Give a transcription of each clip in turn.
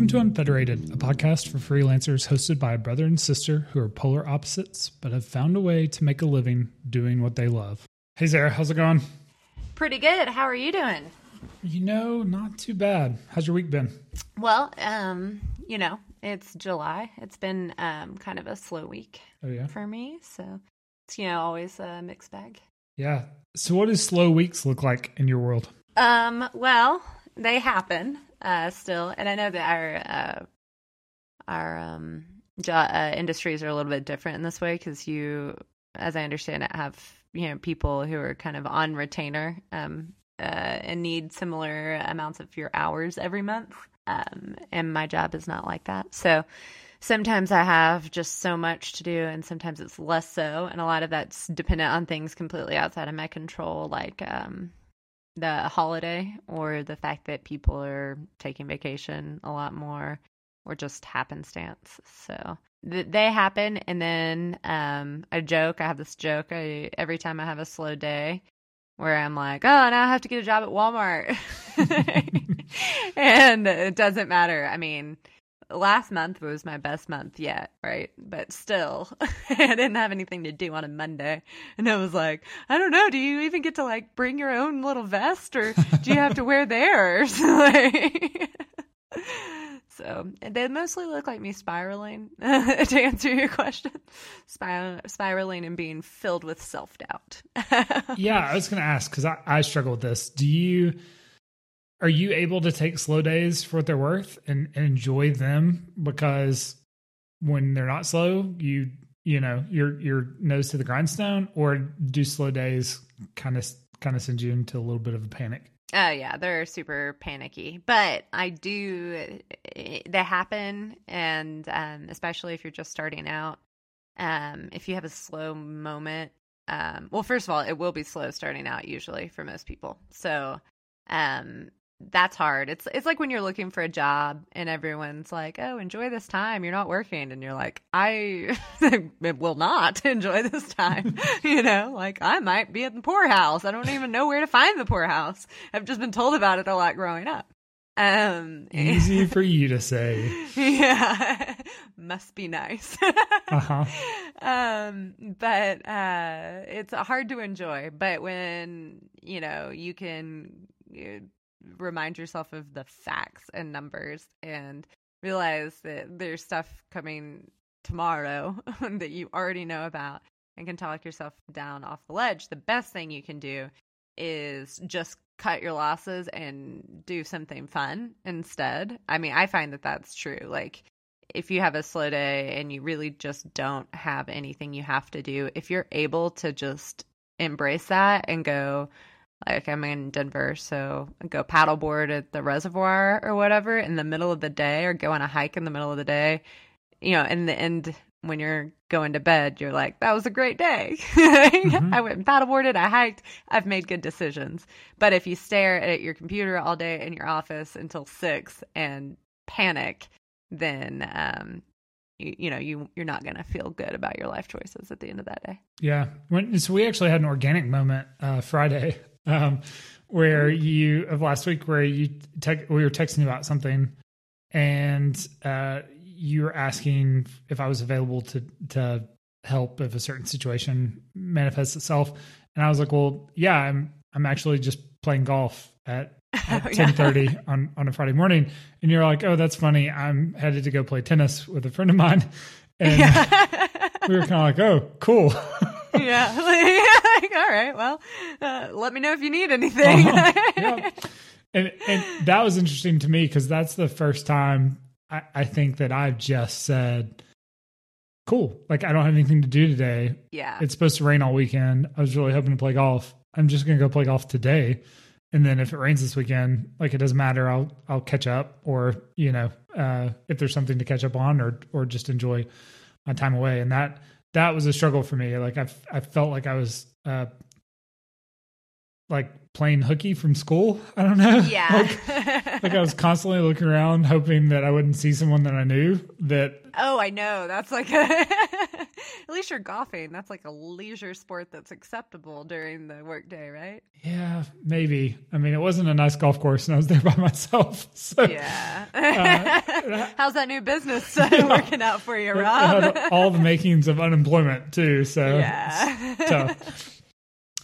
Welcome to Unfederated, a podcast for freelancers hosted by a brother and sister who are polar opposites but have found a way to make a living doing what they love. Hey, Sarah, how's it going? Pretty good. How are you doing? You know, not too bad. How's your week been? Well, um, you know, it's July. It's been um, kind of a slow week Oh, yeah. for me. So it's, you know, always a mixed bag. Yeah. So, what does slow weeks look like in your world? Um, well, they happen uh, still. And I know that our, uh, our um, jo- uh, industries are a little bit different in this way because you, as I understand it, have, you know, people who are kind of on retainer um, uh, and need similar amounts of your hours every month. Um, and my job is not like that. So sometimes I have just so much to do, and sometimes it's less so. And a lot of that's dependent on things completely outside of my control, like um, the holiday or the fact that people are taking vacation a lot more or just happenstance. So th- they happen. And then um, a joke I have this joke I, every time I have a slow day where I'm like, oh, now I have to get a job at Walmart. and it doesn't matter. I mean, last month was my best month yet, right? But still, I didn't have anything to do on a Monday. And I was like, I don't know, do you even get to like bring your own little vest or do you have to wear theirs? like, so they mostly look like me spiraling to answer your question. Spir- spiraling and being filled with self doubt. yeah, I was going to ask because I, I struggle with this. Do you are you able to take slow days for what they're worth and, and enjoy them because when they're not slow, you you know your your nose to the grindstone, or do slow days kind of kind of send you into a little bit of a panic? Oh yeah, they're super panicky, but I do. They happen, and um, especially if you're just starting out, um, if you have a slow moment. Um, well, first of all, it will be slow starting out usually for most people. So, um, that's hard. It's it's like when you're looking for a job and everyone's like, "Oh, enjoy this time. You're not working." And you're like, "I will not enjoy this time." you know, like I might be at the poorhouse. I don't even know where to find the poorhouse. I've just been told about it a lot growing up. Um Easy for you to say. yeah. Must be nice. Uh-huh. Um but uh it's hard to enjoy, but when, you know, you can you remind yourself of the facts and numbers and realize that there's stuff coming tomorrow that you already know about and can talk yourself down off the ledge, the best thing you can do is just cut your losses and do something fun instead. I mean, I find that that's true. Like, if you have a slow day and you really just don't have anything you have to do, if you're able to just embrace that and go, like I'm in Denver, so go paddleboard at the reservoir or whatever in the middle of the day, or go on a hike in the middle of the day. You know, in the end, when you're going to bed, you're like, "That was a great day. mm-hmm. I went and paddleboarded, I hiked, I've made good decisions." But if you stare at your computer all day in your office until six and panic, then um, you, you know you you're not going to feel good about your life choices at the end of that day. Yeah, when, so we actually had an organic moment uh, Friday um, where you of last week where you te- we were texting about something and uh, you were asking if I was available to to help if a certain situation manifests itself, and I was like, well, yeah, I'm I'm actually just playing golf at at ten thirty on on a Friday morning, and you're like, oh, that's funny. I'm headed to go play tennis with a friend of mine, and yeah. we were kind of like, oh, cool. yeah. Like, all right. Well, uh, let me know if you need anything. uh-huh. yeah. And and that was interesting to me because that's the first time I, I think that I've just said, "Cool." Like I don't have anything to do today. Yeah. It's supposed to rain all weekend. I was really hoping to play golf. I'm just gonna go play golf today. And then if it rains this weekend, like it doesn't matter. I'll I'll catch up, or you know, uh, if there's something to catch up on, or or just enjoy my time away. And that that was a struggle for me. Like I I felt like I was uh, like playing hooky from school. I don't know. Yeah. like, like I was constantly looking around, hoping that I wouldn't see someone that I knew that Oh, I know. That's like a, at least you're golfing. That's like a leisure sport that's acceptable during the workday, right? Yeah, maybe. I mean, it wasn't a nice golf course, and I was there by myself. So yeah. Uh, How's that new business uh, yeah, working out for you, Rob? all the makings of unemployment too. So yeah. tough.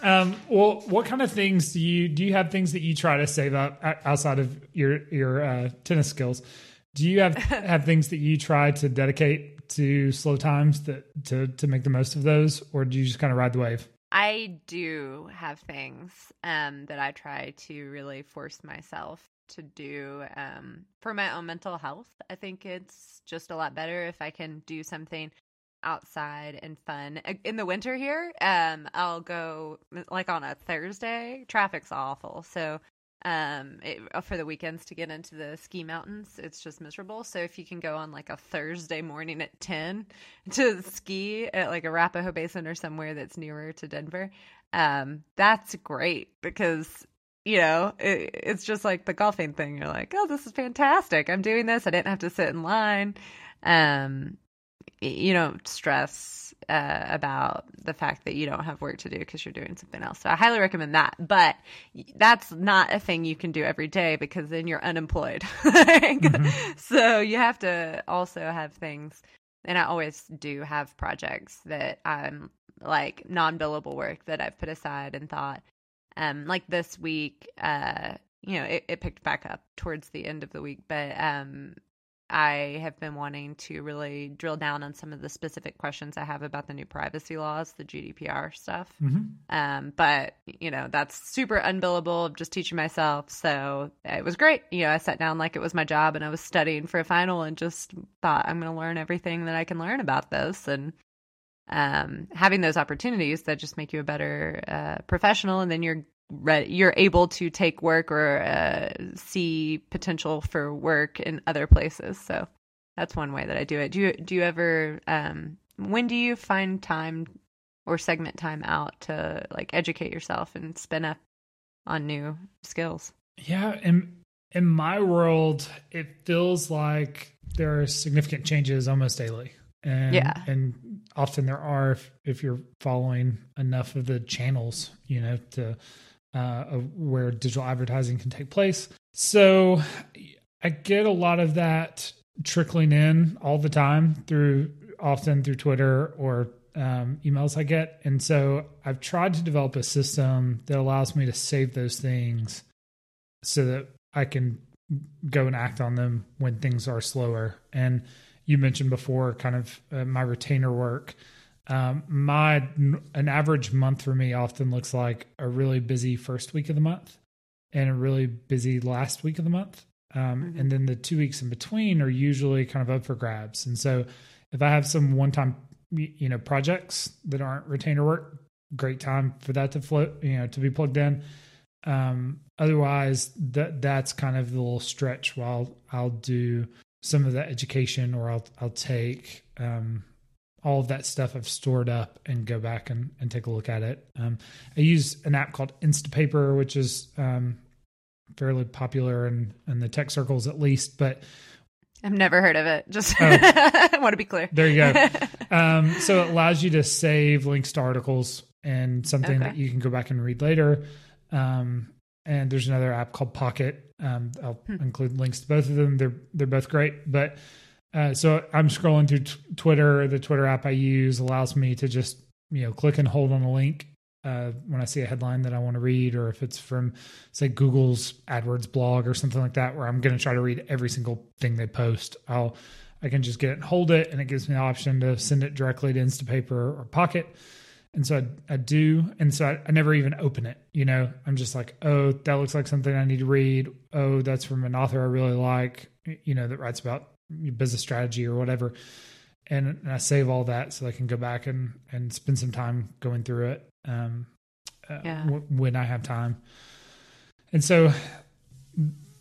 Um, well, what kind of things do you do? You have things that you try to save up outside of your your uh, tennis skills. Do you have have things that you try to dedicate to slow times that to to make the most of those, or do you just kind of ride the wave? I do have things um, that I try to really force myself to do um, for my own mental health. I think it's just a lot better if I can do something outside and fun. In the winter here, um, I'll go like on a Thursday. Traffic's awful, so um, it, uh, for the weekends to get into the ski mountains, it's just miserable. So if you can go on like a Thursday morning at ten to ski at like Arapahoe Basin or somewhere that's nearer to Denver, um, that's great because you know, it, it's just like the golfing thing. You're like, oh, this is fantastic. I'm doing this. I didn't have to sit in line. Um, you don't stress uh, about the fact that you don't have work to do because you're doing something else. So I highly recommend that. But that's not a thing you can do every day because then you're unemployed. mm-hmm. So you have to also have things. And I always do have projects that I'm like non billable work that I've put aside and thought, um, like this week, uh, you know, it, it picked back up towards the end of the week, but um, I have been wanting to really drill down on some of the specific questions I have about the new privacy laws, the GDPR stuff. Mm-hmm. Um, but you know, that's super unbillable. Of just teaching myself, so it was great. You know, I sat down like it was my job, and I was studying for a final, and just thought I'm going to learn everything that I can learn about this, and um, having those opportunities that just make you a better uh, professional, and then you're you're able to take work or uh, see potential for work in other places. So that's one way that I do it. Do you do you ever um, when do you find time or segment time out to like educate yourself and spin up on new skills? Yeah, in in my world, it feels like there are significant changes almost daily. And, yeah. And often there are if, if you're following enough of the channels, you know, to uh, where digital advertising can take place. So I get a lot of that trickling in all the time through often through Twitter or um, emails I get. And so I've tried to develop a system that allows me to save those things so that I can go and act on them when things are slower. And you mentioned before kind of uh, my retainer work. Um, my an average month for me often looks like a really busy first week of the month and a really busy last week of the month. Um, mm-hmm. And then the two weeks in between are usually kind of up for grabs. And so if I have some one time, you know, projects that aren't retainer work, great time for that to float, you know, to be plugged in. Um, otherwise, that that's kind of the little stretch while I'll do some of the education or I'll I'll take um, all of that stuff I've stored up and go back and, and take a look at it. Um, I use an app called Instapaper, which is um, fairly popular in, in the tech circles at least, but I've never heard of it. Just oh, I want to be clear. There you go. um, so it allows you to save links to articles and something okay. that you can go back and read later. Um, and there's another app called Pocket. Um, I'll hmm. include links to both of them. They're they're both great, but uh, so I'm scrolling through t- Twitter. The Twitter app I use allows me to just you know click and hold on a link uh, when I see a headline that I want to read, or if it's from say Google's AdWords blog or something like that, where I'm going to try to read every single thing they post. I'll I can just get it and hold it, and it gives me the option to send it directly to Instapaper or Pocket. And so I, I do, and so I, I never even open it. You know, I'm just like, oh, that looks like something I need to read. Oh, that's from an author I really like. You know, that writes about business strategy or whatever. And, and, I save all that so I can go back and, and spend some time going through it um, uh, yeah. w- when I have time. And so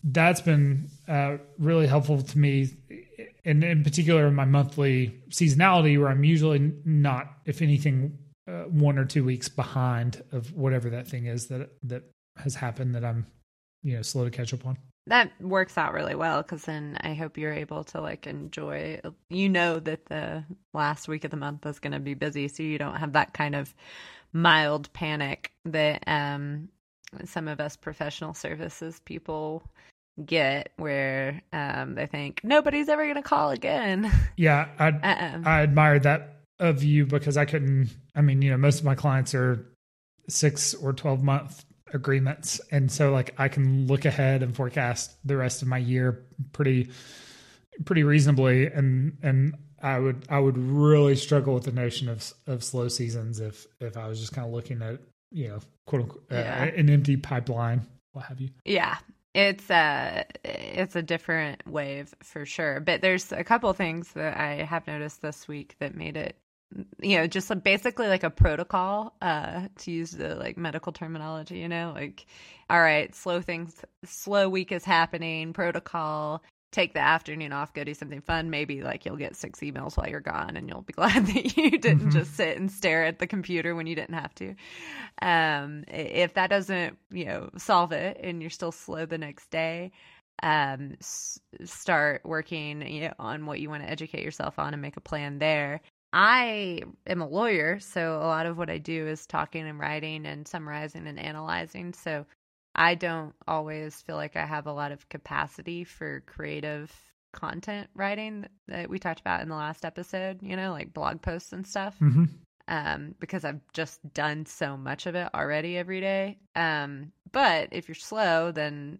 that's been uh, really helpful to me, and in particular, my monthly seasonality, where I'm usually not, if anything, uh, one or two weeks behind of whatever that thing is that that has happened that I'm, you know, slow to catch up on. That works out really well because then I hope you're able to like enjoy. You know that the last week of the month is going to be busy, so you don't have that kind of mild panic that um, some of us professional services people get where um, they think nobody's ever going to call again. Yeah, I uh-uh. I admired that of you because I couldn't. I mean, you know, most of my clients are six or twelve month agreements. And so like i can look ahead and forecast the rest of my year pretty pretty reasonably. And and i would i would really struggle with the notion of of slow seasons if if i was just kind of looking at you know quote unquote uh, yeah. uh, an empty pipeline what have you. Yeah. It's a it's a different wave for sure. But there's a couple things that i have noticed this week that made it you know just basically like a protocol uh to use the like medical terminology you know like all right slow things slow week is happening protocol take the afternoon off go do something fun. Maybe like you'll get six emails while you're gone and you'll be glad that you didn't mm-hmm. just sit and stare at the computer when you didn't have to. Um if that doesn't you know solve it and you're still slow the next day um s- start working you know, on what you want to educate yourself on and make a plan there I am a lawyer, so a lot of what I do is talking and writing and summarizing and analyzing. So I don't always feel like I have a lot of capacity for creative content writing that we talked about in the last episode, you know, like blog posts and stuff. Mm-hmm. Um, because I've just done so much of it already every day. Um, but if you're slow, then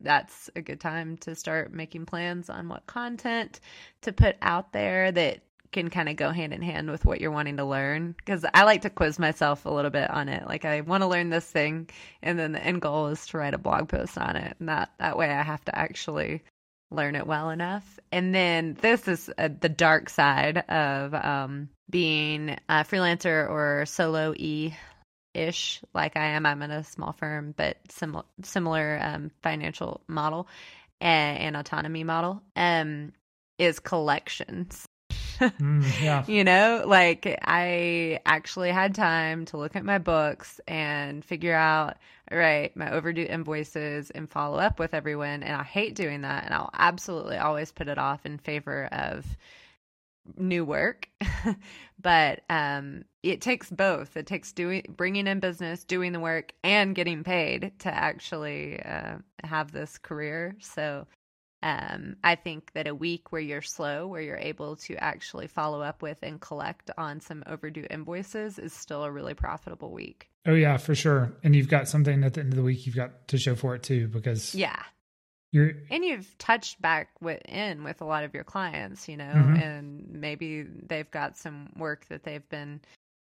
that's a good time to start making plans on what content to put out there that can kind of go hand in hand with what you're wanting to learn because I like to quiz myself a little bit on it. Like I want to learn this thing and then the end goal is to write a blog post on it. And that that way I have to actually learn it well enough. And then this is uh, the dark side of um, being a freelancer or solo e ish like I am. I'm in a small firm, but similar similar um, financial model and, and autonomy model. Um, is collections mm, yeah. You know, like I actually had time to look at my books and figure out, right, my overdue invoices and follow up with everyone. And I hate doing that. And I'll absolutely always put it off in favor of new work but um it takes both it takes doing bringing in business doing the work and getting paid to actually uh, have this career so um, I think that a week where you're slow, where you're able to actually follow up with and collect on some overdue invoices, is still a really profitable week. Oh yeah, for sure. And you've got something at the end of the week you've got to show for it too, because yeah, you're and you've touched back with, in with a lot of your clients, you know, mm-hmm. and maybe they've got some work that they've been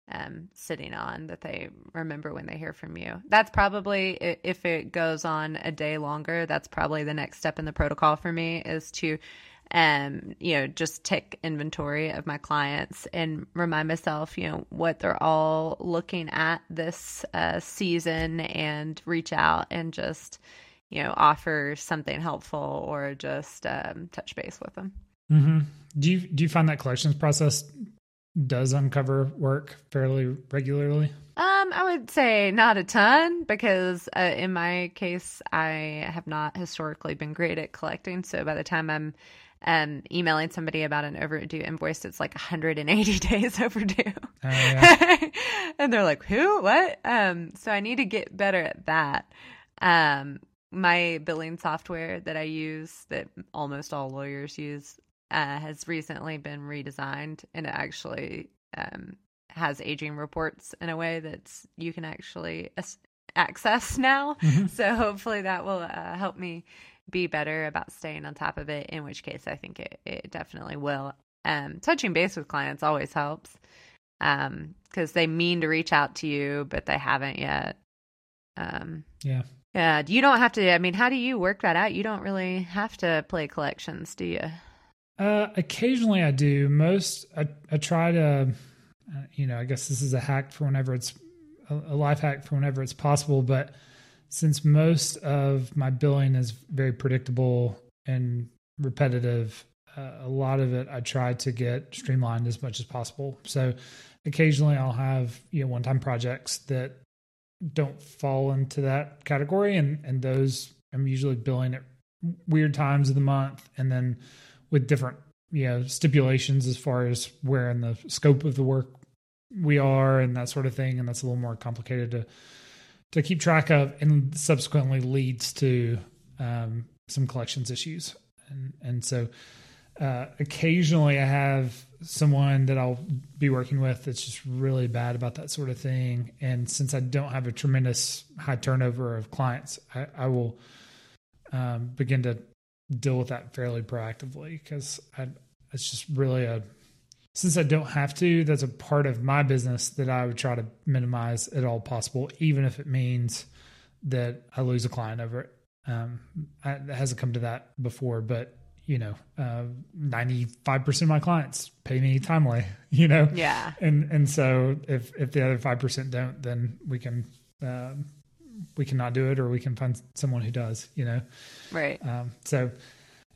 um, sitting on that they remember when they hear from you. That's probably, if it goes on a day longer, that's probably the next step in the protocol for me is to, um, you know, just take inventory of my clients and remind myself, you know, what they're all looking at this uh, season and reach out and just, you know, offer something helpful or just um, touch base with them. Mm-hmm. Do you do you find that collections process does uncover work fairly regularly? Um, I would say not a ton because uh, in my case, I have not historically been great at collecting. So by the time I'm um, emailing somebody about an overdue invoice, it's like 180 days overdue. Uh, yeah. and they're like, who? What? Um, so I need to get better at that. Um, my billing software that I use, that almost all lawyers use, uh, has recently been redesigned and it actually um, has aging reports in a way that you can actually access now. Mm-hmm. So hopefully that will uh, help me be better about staying on top of it. In which case, I think it, it definitely will. Um, touching base with clients always helps because um, they mean to reach out to you, but they haven't yet. Um, yeah. Yeah. You don't have to. I mean, how do you work that out? You don't really have to play collections, do you? Uh, occasionally I do. Most I, I try to, uh, you know, I guess this is a hack for whenever it's a, a life hack for whenever it's possible. But since most of my billing is very predictable and repetitive, uh, a lot of it I try to get streamlined as much as possible. So occasionally I'll have you know one time projects that don't fall into that category, and and those I'm usually billing at weird times of the month, and then with different you know stipulations as far as where in the scope of the work we are and that sort of thing, and that's a little more complicated to to keep track of, and subsequently leads to um, some collections issues, and and so uh, occasionally I have someone that I'll be working with that's just really bad about that sort of thing. And since I don't have a tremendous high turnover of clients, I, I will um, begin to deal with that fairly proactively because it's just really a since I don't have to, that's a part of my business that I would try to minimize at all possible, even if it means that I lose a client over it. Um, I, it hasn't come to that before, but you know, uh, 95% of my clients pay me timely, you know? Yeah. And, and so if, if the other 5% don't, then we can, uh, we cannot do it or we can find someone who does, you know? Right. Um, so,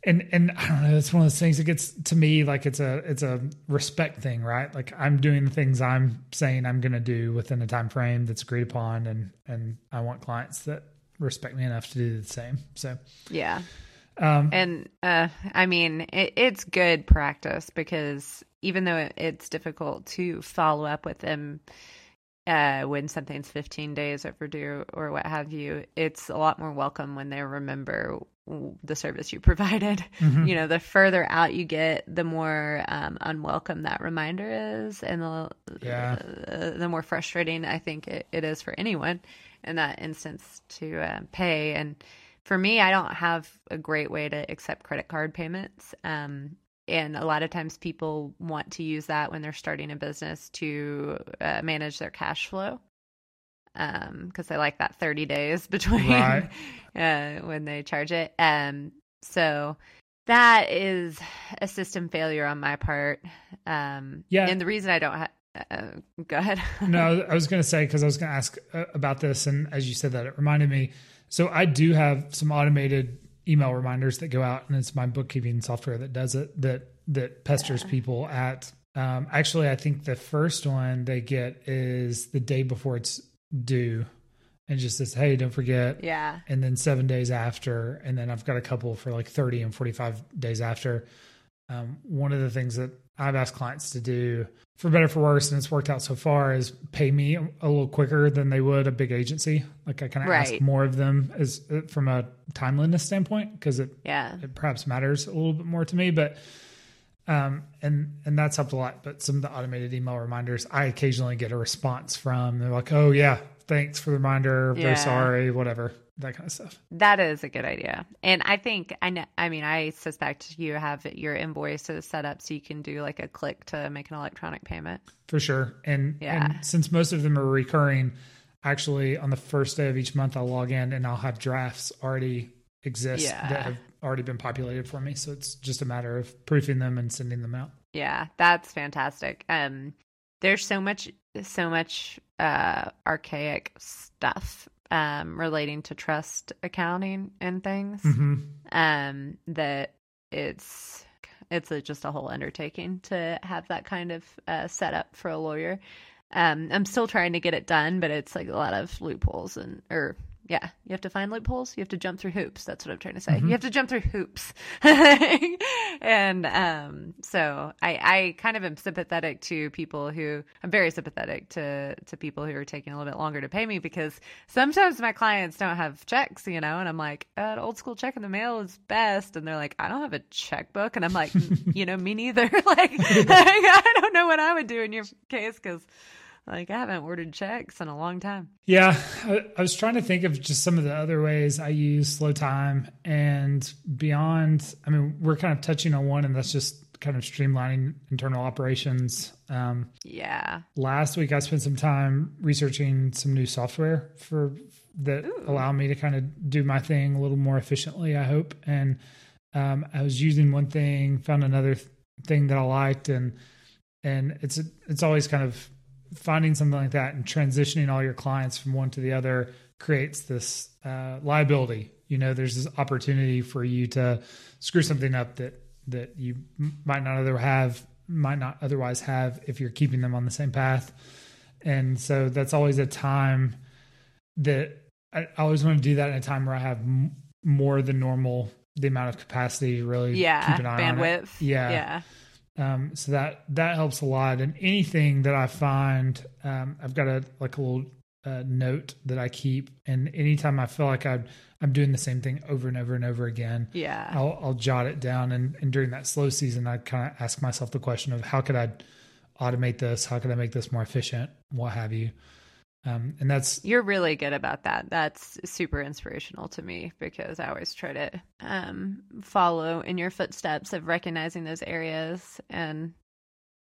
and, and I don't know, it's one of those things that gets to me like it's a, it's a respect thing, right? Like I'm doing the things I'm saying I'm going to do within a time frame that's agreed upon. And, and I want clients that respect me enough to do the same. So, yeah. Um, and uh, I mean, it, it's good practice because even though it's difficult to follow up with them uh, when something's 15 days overdue or what have you, it's a lot more welcome when they remember the service you provided. Mm-hmm. You know, the further out you get, the more um, unwelcome that reminder is, and the yeah. uh, the more frustrating I think it, it is for anyone in that instance to uh, pay and for me, I don't have a great way to accept credit card payments. Um, and a lot of times people want to use that when they're starting a business to uh, manage their cash flow because um, they like that 30 days between right. uh, when they charge it. Um, so that is a system failure on my part. Um, yeah. And the reason I don't have, uh, go ahead. no, I was going to say, because I was going to ask uh, about this. And as you said that, it reminded me so I do have some automated email reminders that go out, and it's my bookkeeping software that does it. That that pesters yeah. people at. Um, actually, I think the first one they get is the day before it's due, and just says, "Hey, don't forget." Yeah. And then seven days after, and then I've got a couple for like thirty and forty-five days after. Um, one of the things that I've asked clients to do for better for worse, and it's worked out so far, is pay me a, little quicker than they would a big agency. Like I kind of right. ask more of them as uh, from a timeliness standpoint because it yeah it perhaps matters a little bit more to me, but um and and that's helped a lot. But some of the automated email reminders, I occasionally get a response from. They're like, "Oh yeah, thanks for the reminder. Very sorry, whatever." That kind of stuff. That is a good idea. And I think I know I mean I suspect you have your invoices set up so you can do like a click to make an electronic payment. For sure. And yeah. and since most of them are recurring, actually on the first day of each month I'll log in and I'll have drafts already exist yeah. that have already been populated for me. So it's just a matter of proofing them and sending them out. Yeah, that's fantastic. Um there's so much so much uh archaic stuff um, relating to trust accounting and things mm-hmm. um, that it's it's a, just a whole undertaking to have that kind of uh, setup for a lawyer. Um, I'm still trying to get it done, but it's like a lot of loopholes and or yeah, you have to find loopholes. You have to jump through hoops. That's what I'm trying to say. Mm-hmm. You have to jump through hoops. and um, so I, I kind of am sympathetic to people who I'm very sympathetic to to people who are taking a little bit longer to pay me because sometimes my clients don't have checks, you know, and I'm like, uh, old school check in the mail is best, and they're like, I don't have a checkbook, and I'm like, you know, me neither. like, like I don't know what I would do in your case because like I haven't ordered checks in a long time. Yeah, I, I, was trying to think of just some of the other ways I use slow time and beyond. I mean, we're kind of touching on one, and that's just kind of streamlining internal operations. Um, yeah. Last week, I spent some time researching some new software for that Ooh. allow me to kind of do my thing a little more efficiently. I hope, and um, I was using one thing, found another th- thing that I liked, and and it's it's always kind of finding something like that and transitioning all your clients from one to the other creates this uh, liability. You know, there's this opportunity for you to screw something up that that you might not other have might not otherwise have if you're keeping them on the same path. And so that's always a time that I always want to do that in a time where I have m- more than normal the amount of capacity really yeah keep an eye on it. bandwidth Yeah. yeah Um, so that that helps a lot. And anything that I find, um, I've got a like a little uh, note that I keep, and anytime I feel like I'm I'm doing the same thing over and over and over again, yeah I'll I'll jot it down. And and during that slow season, I kind of ask myself the question of how could I automate this? How could I make this more efficient? What have you? Um, and that's You're really good about that. That's super inspirational to me because I always try to um, follow in your footsteps of recognizing those areas and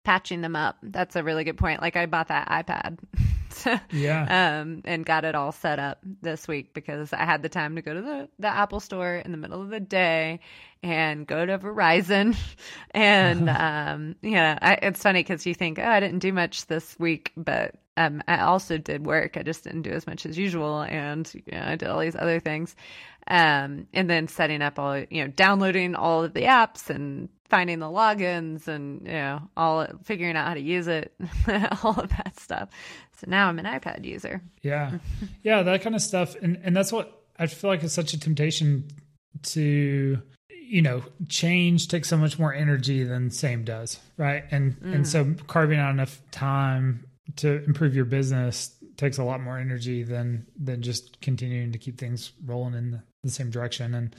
patching them up. That's a really good point. Like I bought that iPad. Yeah, um, and got it all set up this week because I had the time to go to the, the Apple store in the middle of the day and go to Verizon. And, um, yeah, I, it's funny because you think, oh, I didn't do much this week, but um, I also did work. I just didn't do as much as usual. And, you know, I did all these other things. Um, and then setting up all, you know, downloading all of the apps and finding the logins and, you know, all figuring out how to use it, all of that stuff. So now I'm an iPad user. Yeah. Yeah, that kind of stuff. And and that's what I feel like is such a temptation to you know, change takes so much more energy than same does, right? And and so carving out enough time to improve your business takes a lot more energy than than just continuing to keep things rolling in the, the same direction and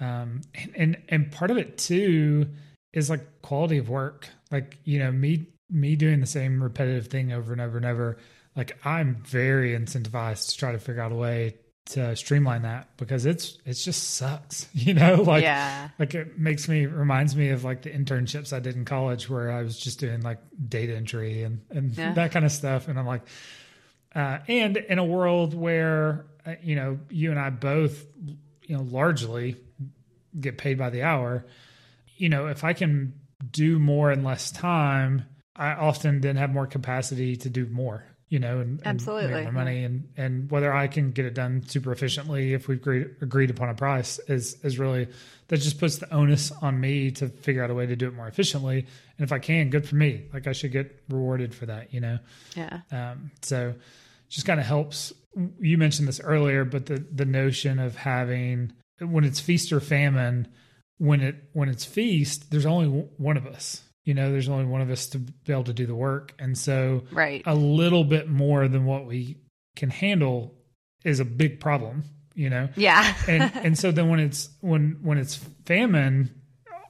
um and, and and part of it too is like quality of work like you know me me doing the same repetitive thing over and over and over like i'm very incentivized to try to figure out a way to streamline that because it's it's just sucks you know like yeah. like it makes me reminds me of like the internships i did in college where i was just doing like data entry and and Yeah. that kind of stuff and i'm like uh and in a world where you know you and i both you know largely get paid by the hour. You know if i can do more in less time i often then have more capacity to do more you know and, and Absolutely, more money. And and whether i can get it done super efficiently if we've agreed, agreed upon a price is is really that just puts the onus on me to figure out a way to do it more efficiently. And if i can good for me. Like i should get rewarded for that you know? Yeah. um, so just kind of helps. You mentioned this earlier, but the the notion of having when it's feast or famine, when it when it's feast, there's only one of us. You know, there's only one of us to be able to do the work, and so Right. a little bit more than what we can handle is a big problem. You know, Yeah. and and so then when it's when when it's famine,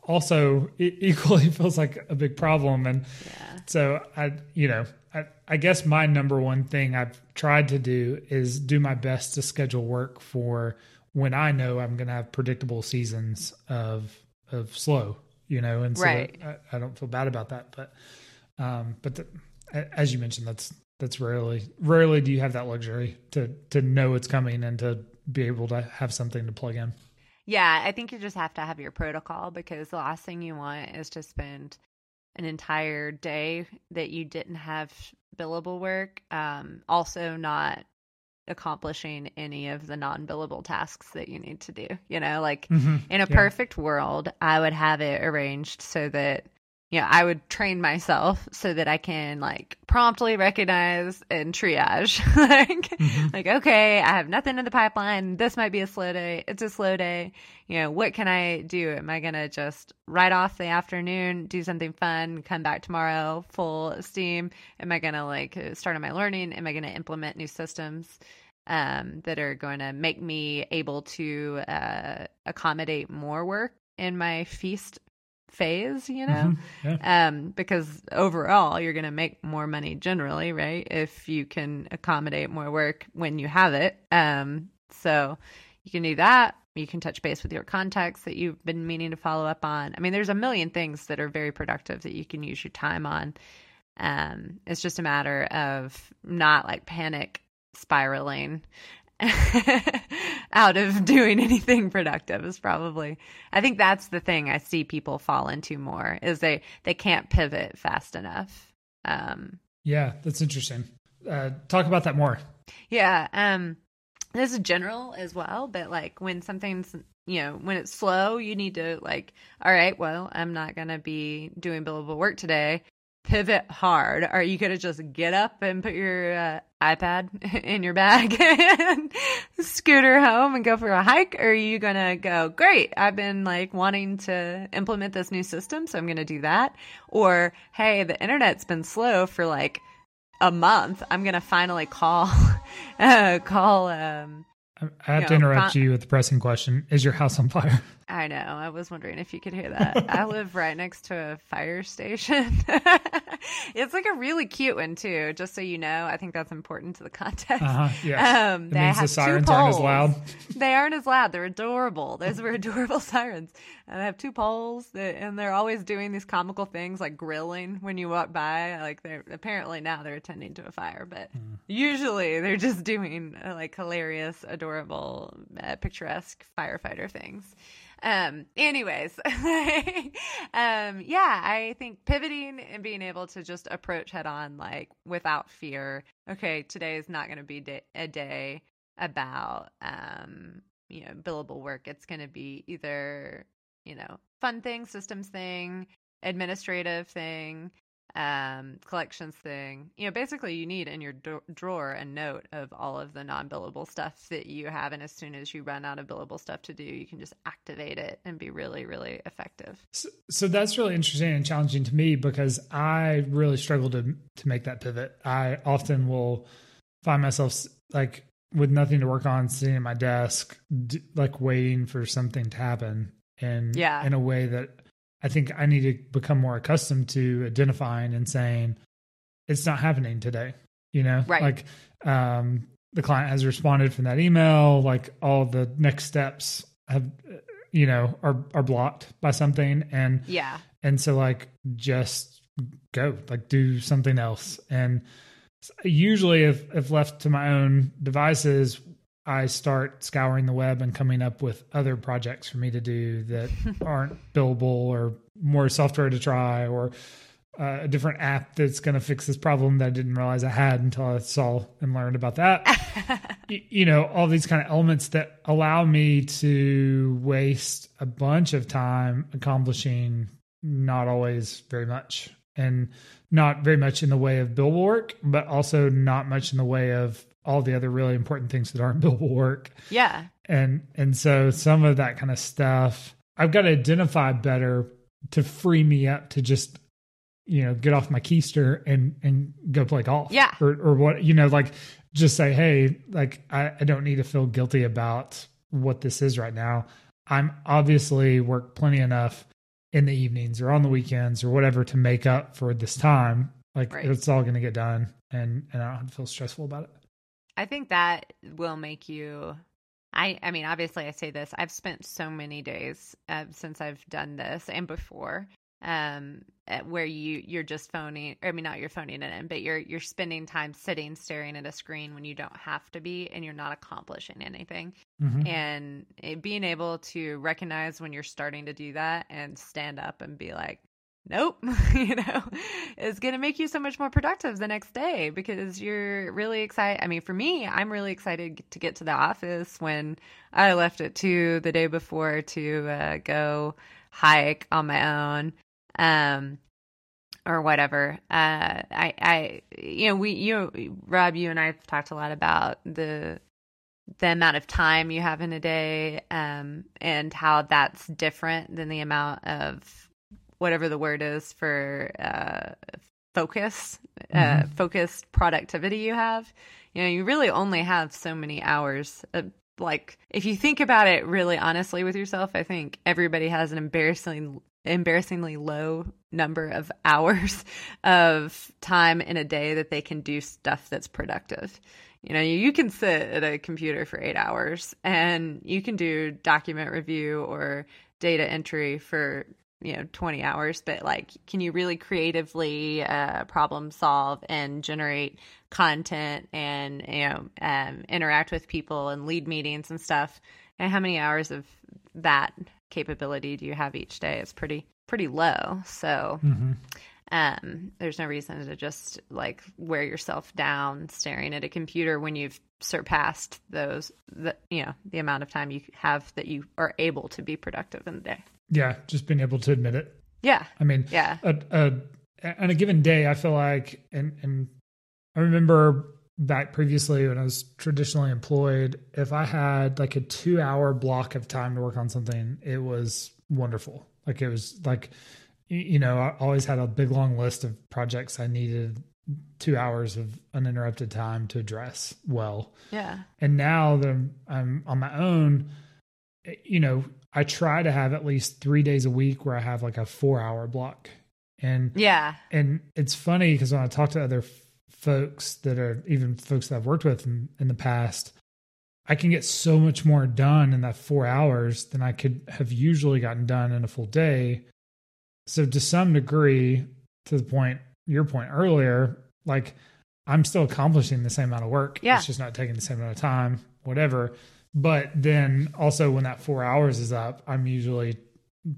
also it equally feels like a big problem and yeah. so I, you know, I, I guess my number one thing I've tried to do is do my best to schedule work for when I know I'm going to have predictable seasons of of slow, you know, and so Right. I, I don't feel bad about that. But, um, but the, as you mentioned, that's that's rarely rarely do you have that luxury to to know it's coming and to be able to have something to plug in. Yeah, I think you just have to have your protocol because the last thing you want is to spend an entire day that you didn't have billable work. Um, also, not accomplishing any of the non billable tasks that you need to do. You know, like in a Yeah. perfect world, I would have it arranged so that you know, I would train myself so that I can like promptly recognize and triage. like, Mhm. like, okay, I have nothing in the pipeline. This might be a slow day. It's a slow day. You know, what can I do? Am I going to just write off the afternoon, do something fun, come back tomorrow full steam? Am I going to like start on my learning? Am I going to implement new systems? Um, that are going to make me able to uh, accommodate more work in my feast phase, you know? Mhm. Yeah. um, because overall you're going to make more money generally, right? If you can accommodate more work when you have it. Um, so you can do that. You can touch base with your contacts that you've been meaning to follow up on. I mean, there's a million things that are very productive that you can use your time on. Um, it's just a matter of not like panic spiraling out of doing anything productive is probably I think that's the thing I see people fall into more is they they can't pivot fast enough. Um Yeah, that's interesting. Uh, talk about that more. yeah, um this is general as well, but like when something's you know, when it's slow, you need to like, all right, well, I'm not gonna be doing billable work today. Pivot hard? Are you going to just get up and put your uh, iPad in your bag and scooter home and go for a hike? Or are you going to go, great, I've been like wanting to implement this new system, so I'm going to do that? Or, hey, the internet's been slow for like a month. I'm going to finally call, uh, call, um, I have to interrupt you with the pressing question. Is your house on fire? I know. I was wondering if you could hear that. I live right next to a fire station. it's like a really cute one too. Just so you know, I think that's important to the context. Uh-huh, yes. Um, it means the sirens aren't as loud. They aren't as loud. They're adorable. Those were adorable sirens. And they have two poles, that, and they're always doing these comical things like grilling when you walk by. Like they're apparently now they're attending to a fire, but mm. usually they're just doing uh, like hilarious, adorable, uh, picturesque firefighter things. Um, anyways, um, yeah, I think pivoting and being able to just approach head on, like without fear. Okay, today is not going to be day- a day about, um, you know, billable work. It's going to be either, you know, fun thing, systems thing, administrative thing, um, collections thing. You know, basically, you need in your drawer a note of all of the non billable stuff that you have. And as soon as you run out of billable stuff to do, you can just activate it and be really, really effective. So, so that's really interesting and challenging to me because I really struggle to, to make that pivot. I often will find myself like with nothing to work on, sitting at my desk, d- like waiting for something to happen. And yeah. in a way that I think I need to become more accustomed to identifying and saying it's not happening today. You know, right. like um, the client has responded from that email. Like all the next steps have, you know, are are blocked by something, and yeah, and so like just go, like do something else. And usually, if if left to my own devices, I start scouring the web and coming up with other projects for me to do that aren't billable or more software to try or uh, a different app that's going to fix this problem that I didn't realize I had until I saw and learned about that. you know, all these kind of elements that allow me to waste a bunch of time accomplishing not always very much and not very much in the way of billable work, but also not much in the way of all the other really important things that aren't billable work. Yeah. And and so some of that kind of stuff I've got to identify better to free me up to just you know get off my keister and and go play golf. Yeah. Or or what you know like just say hey like I, I don't need to feel guilty about what this is right now. I'm obviously work plenty enough in the evenings or on the weekends or whatever to make up for this time. Like right. it's all going to get done and and I don't have to feel stressful about it. I think that will make you. I I mean, obviously, I say this. I've spent so many days uh, since I've done this and before, um, where you you're just phoning. I mean, not you're phoning it in, but you're you're spending time sitting staring at a screen when you don't have to be, and you're not accomplishing anything. Mm-hmm. And it, being able to recognize when you're starting to do that and stand up and be like, nope, you know, it's going to make you so much more productive the next day because you're really excited. I mean, for me, I'm really excited to get to the office when I left at two the day before to uh, go hike on my own. Um, or whatever. Uh, I, I, you know, we, you, Rob, you and I have talked a lot about the the amount of time you have in a day, um, and how that's different than the amount of whatever the word is for uh, focus, uh, mm-hmm. uh, focused productivity you have. You know, you really only have so many hours. Uh, like, if you think about it really honestly with yourself, I think everybody has an embarrassing, embarrassingly low number of hours of time in a day that they can do stuff that's productive. You know, you can sit at a computer for eight hours and you can do document review or data entry for you know 20 hours but like can you really creatively uh, problem solve and generate content and you know um, interact with people and lead meetings and stuff? And how many hours of that capability do you have each day? It's pretty pretty low. So mm-hmm. um, there's no reason to just like wear yourself down staring at a computer when you've surpassed those the you know the amount of time you have that you are able to be productive in the day yeah, just being able to admit it. Yeah. I mean, yeah. A, a, on a given day, I feel like, and and I remember back previously when I was traditionally employed, if I had like a two hour block of time to work on something, it was wonderful. Like it was like, you know, I always had a big long list of projects I needed two hours of uninterrupted time to address well. Yeah. And now that I'm, I'm on my own, eh, you know, I try to have at least three days a week where I have like a four hour block. And yeah, and it's funny because when I talk to other f- folks that are even folks that I've worked with in, in the past, I can get so much more done in that four hours than I could have usually gotten done in a full day. So to some degree, to the point your point earlier, like I'm still accomplishing the same amount of work. Yeah. It's just not taking the same amount of time, whatever. But then also when that four hours is up, I'm usually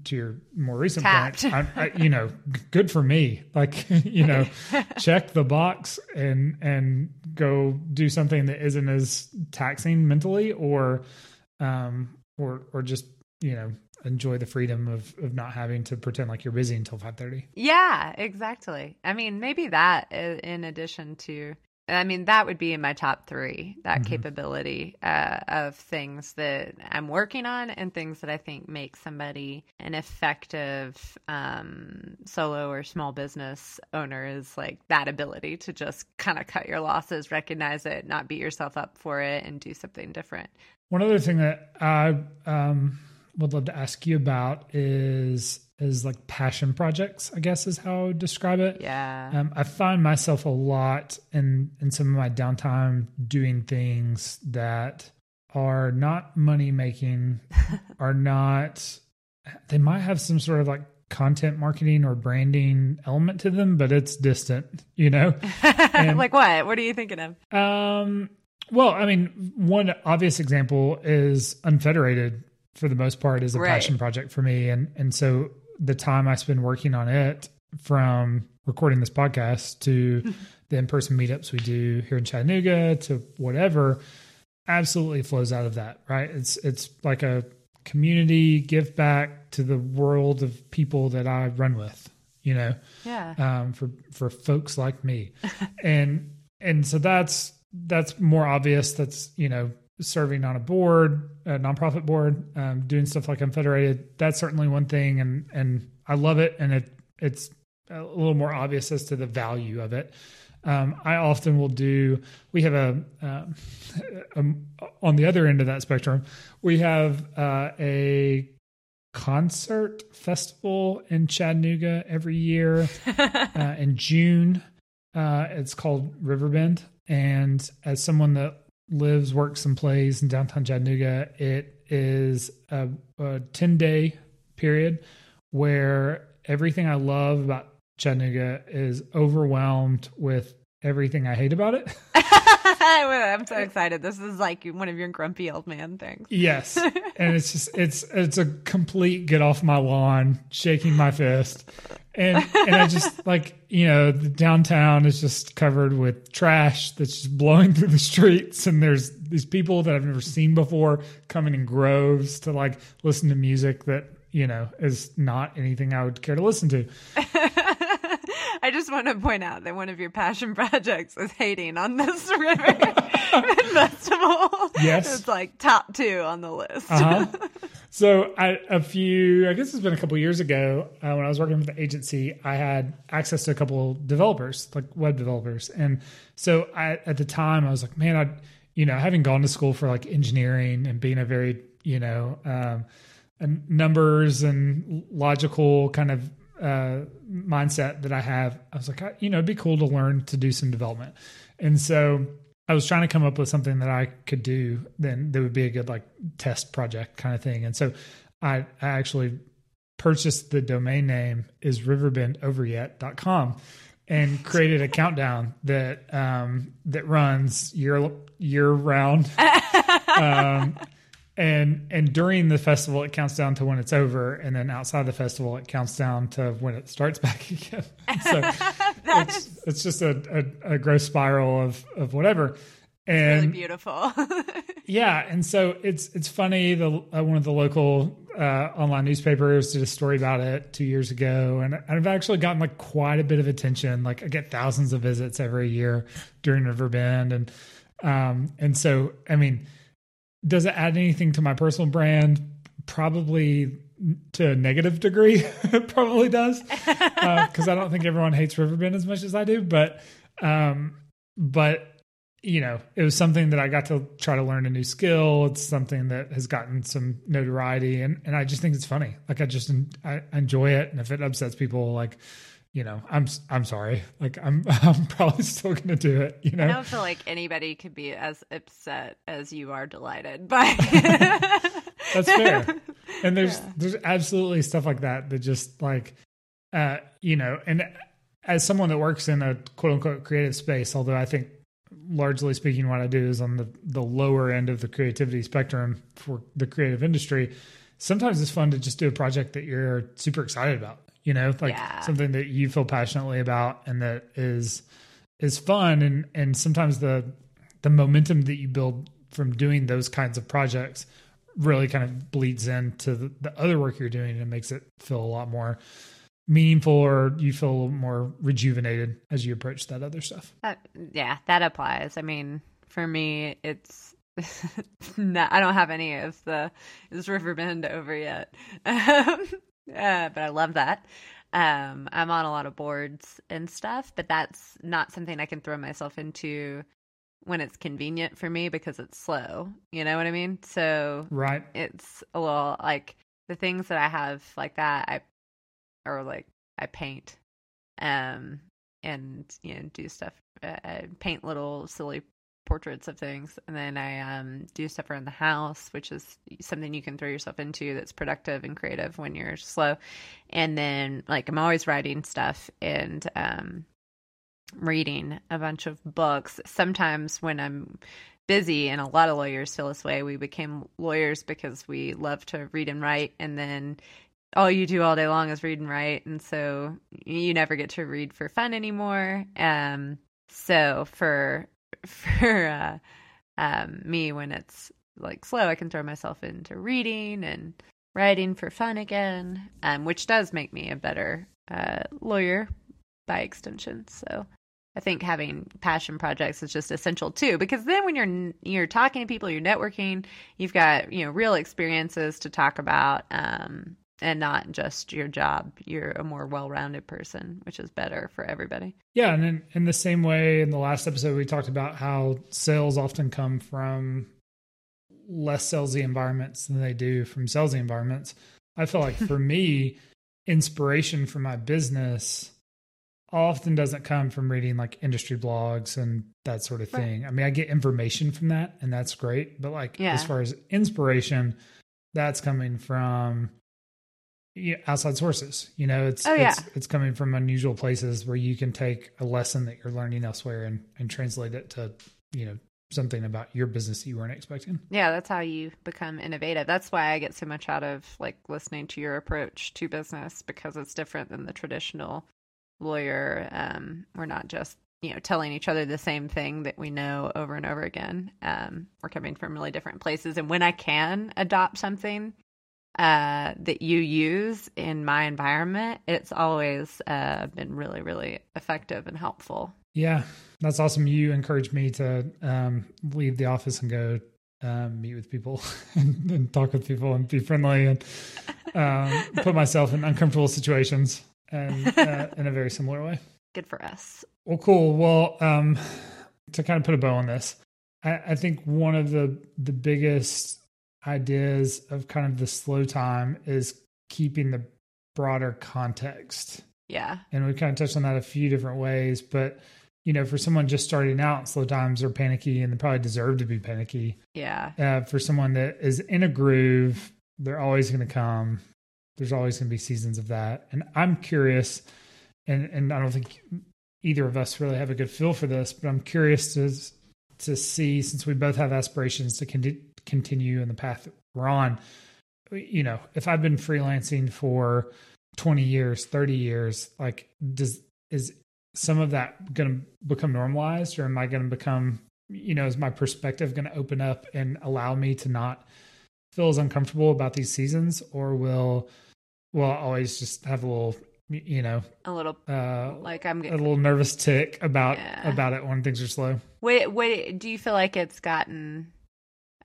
to your more recent Tapped. point, I, I, you know, good for me. Like, you know, check the box and and go do something that isn't as taxing mentally, or um, or or just you know enjoy the freedom of of not having to pretend like you're busy until five thirty. Yeah, exactly. I mean, maybe that in addition to, I mean, that would be in my top three, that Mhm. capability uh, of things that I'm working on and things that I think make somebody an effective um, solo or small business owner is like that ability to just kind of cut your losses, recognize it, not beat yourself up for it, and do something different. One other thing that I um, would love to ask you about is is like passion projects. I guess is how I would describe it. Yeah. Um, I find myself a lot in in some of my downtime doing things that are not money making, are not. They might have some sort of like content marketing or branding element to them, but it's distant. You know. and- like what? What are you thinking of? Um, well, I mean, one obvious example is Unfederated. For the most part, is a Right. passion project for me, and and so the time I spend working on it, from recording this podcast to the in-person meetups we do here in Chattanooga to whatever, absolutely flows out of that. Right? It's it's like a community give back to the world of people that I run with. You know, Yeah. um, for for folks like me, and and so that's that's more obvious. That's you know serving on a board, a nonprofit board, um, doing stuff like Unfederated. That's certainly one thing, and and I love it, and it it's a little more obvious as to the value of it. Um, I often will do. We have a, um, um, on the other end of that spectrum. We have uh, a concert festival in Chattanooga every year uh, in June. Uh, it's called Riverbend, and as someone that lives, works, and plays in downtown Chattanooga, it is a, a ten day period where everything I love about Chattanooga is overwhelmed with everything I hate about it. I'm so excited. This is like one of your grumpy old man things. Yes, and it's just it's it's a complete get off my lawn, shaking my fist, and and I just like you know the downtown is just covered with trash that's just blowing through the streets, and there's these people that I've never seen before coming in groves to like listen to music that you know is not anything I would care to listen to. I just want to point out that one of your passion projects is hating on this river festival. Yes. It's like top two on the list. Uh-huh. So I, a few, I guess it's been a couple years ago uh, when I was working with the agency, I had access to a couple developers, like web developers, and so I, at the time I was like, man, I, you know, having gone to school for like engineering and being a very, you know, um, and numbers and logical kind of uh, mindset that I have, I was like, I, you know, it'd be cool to learn to do some development, and so I was trying to come up with something that I could do then that would be a good like test project kind of thing. And so I, I actually purchased the domain name is riverbendoveryet.com and created a countdown that um, that runs year year round. um, and and during the festival it counts down to when it's over and then outside the festival it counts down to when it starts back again. so it's, it's just a, a, a gross spiral of of whatever. and really beautiful. yeah, and so it's it's funny. The uh, one of the local uh, online newspapers did a story about it two years ago, and I've actually gotten like quite a bit of attention. Like I get thousands of visits every year during Riverbend, and um, and so I mean, does it add anything to my personal brand? Probably to a negative degree. it probably does because uh, I don't think everyone hates Riverbend as much as I do, but um, but you know, it was something that I got to try to learn a new skill. It's something that has gotten some notoriety, and and I just think it's funny. Like I just I enjoy it, and if it upsets people, like you know, I'm I'm sorry. Like I'm I'm probably still going to do it. You know, I don't feel like anybody could be as upset as you are delighted by. That's fair. And there's yeah. there's absolutely stuff like that that just like, uh, you know, and as someone that works in a quote unquote creative space, although I think largely speaking, what I do is on the, the lower end of the creativity spectrum for the creative industry. Sometimes it's fun to just do a project that you're super excited about, you know, like yeah. something that you feel passionately about and that is is fun and and sometimes the the momentum that you build from doing those kinds of projects really kind of bleeds into the, the other work you're doing and makes it feel a lot more meaningful or you feel more rejuvenated as you approach that other stuff. That, yeah, that applies. I mean, for me, it's not, I don't have any of the is Riverbend over yet, um, uh, but I love that. Um, I'm on a lot of boards and stuff, but that's not something I can throw myself into when it's convenient for me because it's slow. You know what I mean? So right, it's a little like the things that I have like that. I or like I paint, um, and you know do stuff. Uh, I paint little silly portraits of things, and then I um do stuff around the house, which is something you can throw yourself into that's productive and creative when you're slow. And then like I'm always writing stuff and um reading a bunch of books. Sometimes when I'm busy and a lot of lawyers feel this way we became lawyers because we love to read and write and then all you do all day long is read and write and so you never get to read for fun anymore um so for for uh um me when it's like slow i can throw myself into reading and writing for fun again um which does make me a better uh lawyer by extension. So I think having passion projects is just essential too, because then when you're you're talking to people, you're networking, you've got you know real experiences to talk about, um, and not just your job. You're a more well-rounded person, which is better for everybody. Yeah, and in, in the same way, in the last episode, we talked about how sales often come from less salesy environments than they do from salesy environments. I feel like for me, inspiration for my business often doesn't come from reading like industry blogs and that sort of thing. Right. I mean, I get information from that, and that's great. But like yeah. as far as inspiration, that's coming from outside sources. You know, it's oh, yeah. it's it's coming from unusual places where you can take a lesson that you're learning elsewhere and and translate it to you know something about your business that you weren't expecting. Yeah, that's how you become innovative. That's why I get so much out of like listening to your approach to business because it's different than the traditional lawyer. Um, we're not just you know telling each other the same thing that we know over and over again. Um, we're coming from really different places, and when I can adopt something uh, that you use in my environment, it's always uh, been really, really effective and helpful. Yeah, that's awesome. You encouraged me to um, leave the office and go um, meet with people and, and, talk with people and be friendly and um, put myself in uncomfortable situations and uh, in a very similar way. Good for us. Well, cool. Well, um, to kind of put a bow on this, I, I think one of the the biggest ideas of kind of the slow time is keeping the broader context. Yeah. And we kind of touched on that a few different ways, but you know, for someone just starting out, slow times are panicky and they probably deserve to be panicky. Yeah. Uh, for someone that is in a groove, they're always going to come. There's always going to be seasons of that. And I'm curious, and and I don't think either of us really have a good feel for this, but I'm curious to to see since we both have aspirations to con- continue in the path that we're on. You know, if I've been freelancing for 20 years, 30 years, like does is some of that going to become normalized or am I going to become you know, is my perspective going to open up and allow me to not feel as uncomfortable about these seasons, or will will I always just have a little, you know, A little uh, like I'm getting, a little nervous tic about Yeah. about it when things are slow. Wait, wait. Do you feel like it's gotten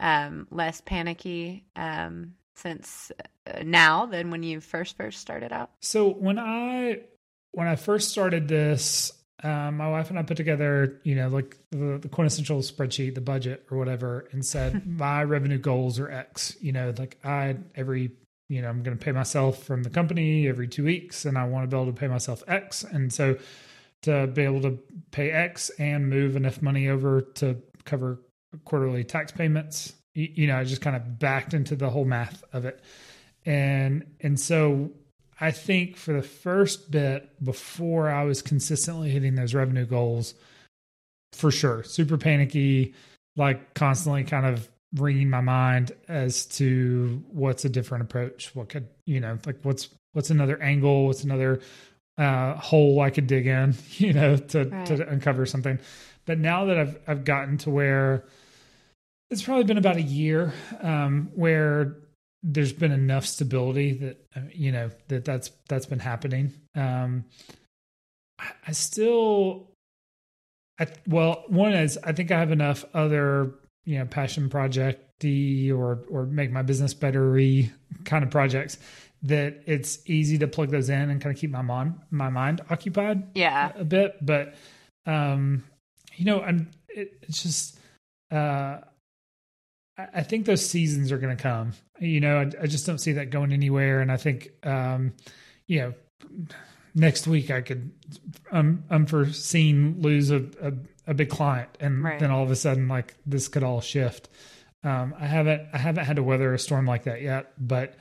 um, less panicky um, since uh, now than when you first first started out? So when I when I first started this, um, my wife and I put together, you know, like the, the quintessential spreadsheet, the budget or whatever, and said my revenue goals are X. You know, like I every you know I'm going to pay myself from the company every two weeks, and I want to be able to pay myself X, and so to be able to pay X and move enough money over to cover quarterly tax payments. You, know, I just kind of backed into the whole math of it, and and so I think for the first bit before I was consistently hitting those revenue goals, for sure, super panicky, like constantly kind of ringing my mind as to what's a different approach. What could you know, like what's what's another angle? What's another uh, hole I could dig in? You know, to Right. to uncover something. But now that I've I've gotten to where it's probably been about a year um, where there's been enough stability that you know that that's that's been happening. Um, I, I still, I well, one is I think I have enough other you know passion projecty or or make my business better kind of projects that it's easy to plug those in and kind of keep my mind my mind occupied Yeah. a bit, but um, you know, and it, it's just uh, I, think those seasons are going to come. You know, I, I just don't see that going anywhere, and I think um, you know, next week I could um, unforeseen lose a, a a big client, and Right. then all of a sudden, like this could all shift. Um, I haven't I haven't had to weather a storm like that yet, but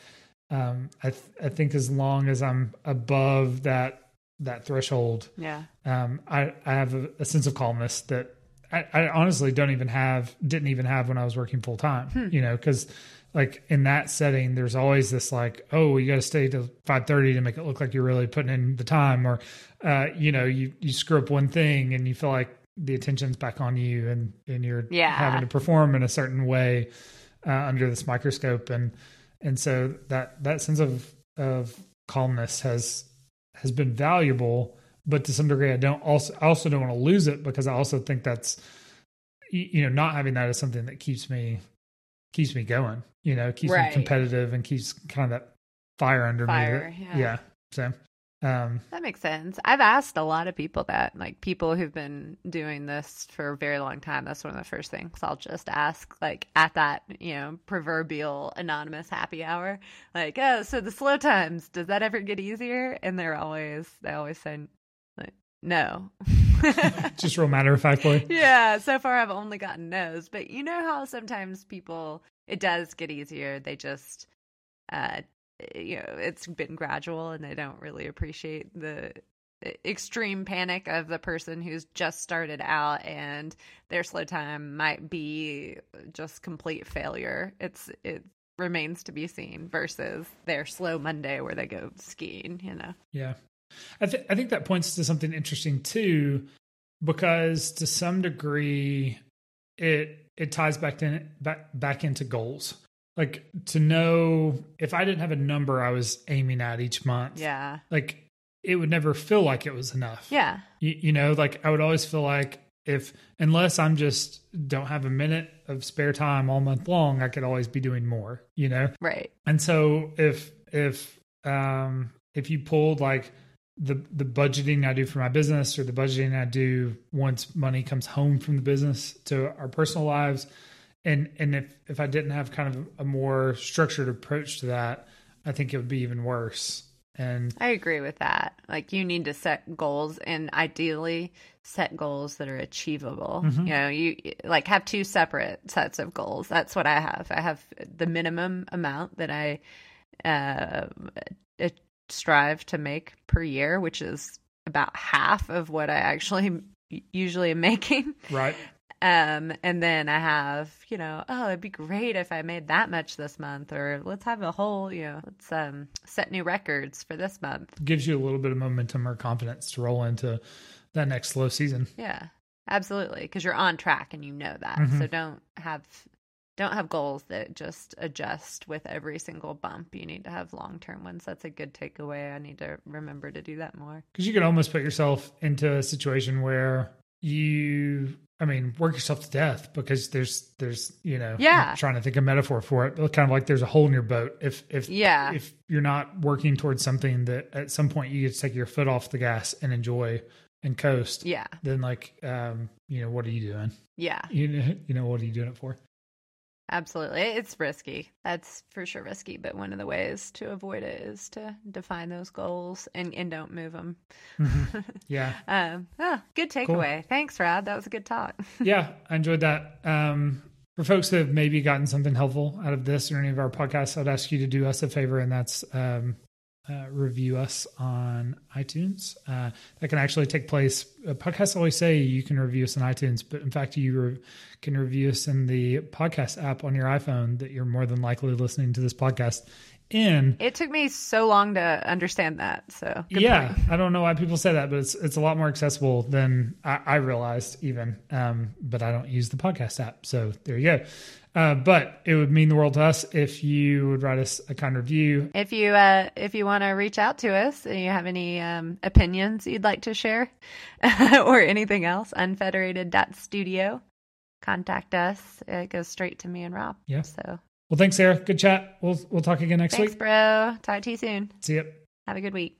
um, I th- I think as long as I'm above that that threshold, Yeah. um, I I have a, a sense of calmness that I, I honestly don't even have didn't even have when I was working full time. You know, because like in that setting, there's always this like, oh, you got to stay till five thirty to make it look like you're really putting in the time, or uh, you know, you you screw up one thing and you feel like the attention's back on you and and you're Yeah. having to perform in a certain way uh, under this microscope and and so that that sense of of calmness has has been valuable but to some degree i don't also i also don't want to lose it because i also think that's you know not having that is something that keeps me keeps me going you know keeps Right. me competitive and keeps kind of that fire under Fire, me yeah. that- yeah so um That makes sense. I've asked a lot of people that, like people who've been doing this for a very long time. That's one of the first things I'll just ask, like at that, you know, proverbial anonymous happy hour, like, oh, so the slow times, does that ever get easier? And they're always, they always say, like, no. just real matter of factly yeah, so far I've only gotten no's, but you know how sometimes people it does get easier. They just uh you know, it's been gradual and they don't really appreciate the extreme panic of the person who's just started out and their slow time might be just complete failure. It's it remains to be seen versus their slow Monday where they go skiing, you know. Yeah. I, th- I think that points to something interesting too, because to some degree, it it ties back to back back into goals. Like to know if I didn't have a number I was aiming at each month, Yeah. like it would never feel like it was enough. Yeah. You, you know, like I would always feel like if unless I'm just don't have a minute of spare time all month long, I could always be doing more. You know, Right. and so if if um if you pulled like the the budgeting I do for my business or the budgeting I do once money comes home from the business to our personal lives and and if if I didn't have kind of a more structured approach to that, I think it would be even worse. And I agree with that. Like you need to set goals and ideally set goals that are achievable. Mhm. You know, you like have two separate sets of goals. That's what I have. I have the minimum amount that I uh, strive to make per year, which is about half of what I actually usually am making. right, Um, and then I have, you know, oh, it'd be great if I made that much this month, or let's have a whole, you know, let's um set new records for this month. gives you a little bit of momentum or confidence to roll into that next slow season. Yeah. absolutely, because you're on track and you know that. Mhm. So don't have don't have goals that just adjust with every single bump. You need to have long term ones. That's a good takeaway. I need to remember to do that more. because you can almost put yourself into a situation where you i mean work yourself to death because there's there's you know Yeah. I'm trying to think of a metaphor for it kind of like there's a hole in your boat if if Yeah. if you're not working towards something that at some point you get to take your foot off the gas and enjoy and coast Yeah. then like um you know what are you doing Yeah. you know, you know what are you doing it for Absolutely. It's risky. That's for sure risky. But one of the ways to avoid it is to define those goals and, and don't move them. yeah um, oh, good takeaway. Thanks, Rod. That was a good talk. yeah, I enjoyed that. Um, for folks that have maybe gotten something helpful out of this or any of our podcasts, I'd ask you to do us a favor, and that's um, uh, review us on iTunes. Uh, that can actually take place. Uh, podcasts always say you can review us on iTunes, but in fact, you re- can review us in the podcast app on your iPhone that you're more than likely listening to this podcast in. It took me so long to understand that. So yeah, point. I don't know why people say that, but it's it's a lot more accessible than I, I realized even. Um, but I don't use the podcast app, so there you go. Uh, but it would mean the world to us if you would write us a kind review. If you uh, if you want to reach out to us and you have any um, opinions you'd like to share or anything else, unfederated.studio, contact us. It goes straight to me and Rob. Yeah. So Well, thanks, Sarah. Good chat. We'll we'll talk again next thanks, week. bro. Talk to you soon. See ya. Have a good week.